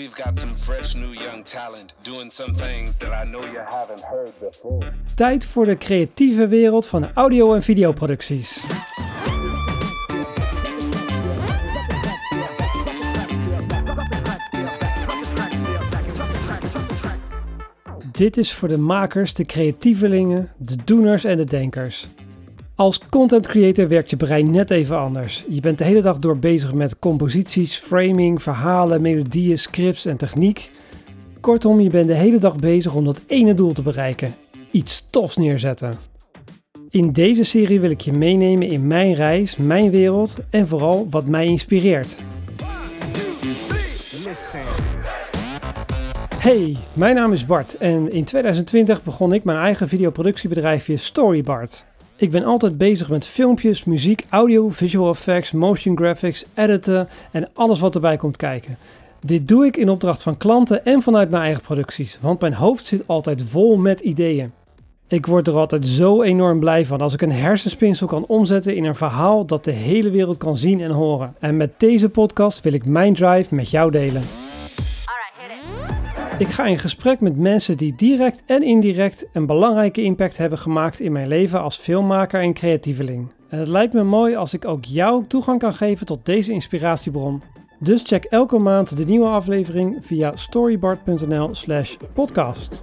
We've got some fresh new young talent doing some things that I know you haven't heard before. Tijd voor de creatieve wereld van audio- en videoproducties. Dit is voor de makers, de creatievelingen, de doeners en de denkers. Als content creator werkt je brein net even anders. Je bent de hele dag door bezig met composities, framing, verhalen, melodieën, scripts en techniek. Kortom, je bent de hele dag bezig om dat ene doel te bereiken: iets tofs neerzetten. In deze serie wil ik je meenemen in mijn reis, mijn wereld en vooral wat mij inspireert. Hey, mijn naam is Bart en in 2020 begon ik mijn eigen videoproductiebedrijfje Storybart. Ik ben altijd bezig met filmpjes, muziek, audio, visual effects, motion graphics, editen en alles wat erbij komt kijken. Dit doe ik in opdracht van klanten en vanuit mijn eigen producties, want mijn hoofd zit altijd vol met ideeën. Ik word er altijd zo enorm blij van als ik een hersenspinsel kan omzetten in een verhaal dat de hele wereld kan zien en horen. En met deze podcast wil ik mijn drive met jou delen. Ik ga in gesprek met mensen die direct en indirect een belangrijke impact hebben gemaakt in mijn leven als filmmaker en creatieveling. En het lijkt me mooi als ik ook jou toegang kan geven tot deze inspiratiebron. Dus check elke maand de nieuwe aflevering via storybard.nl/podcast.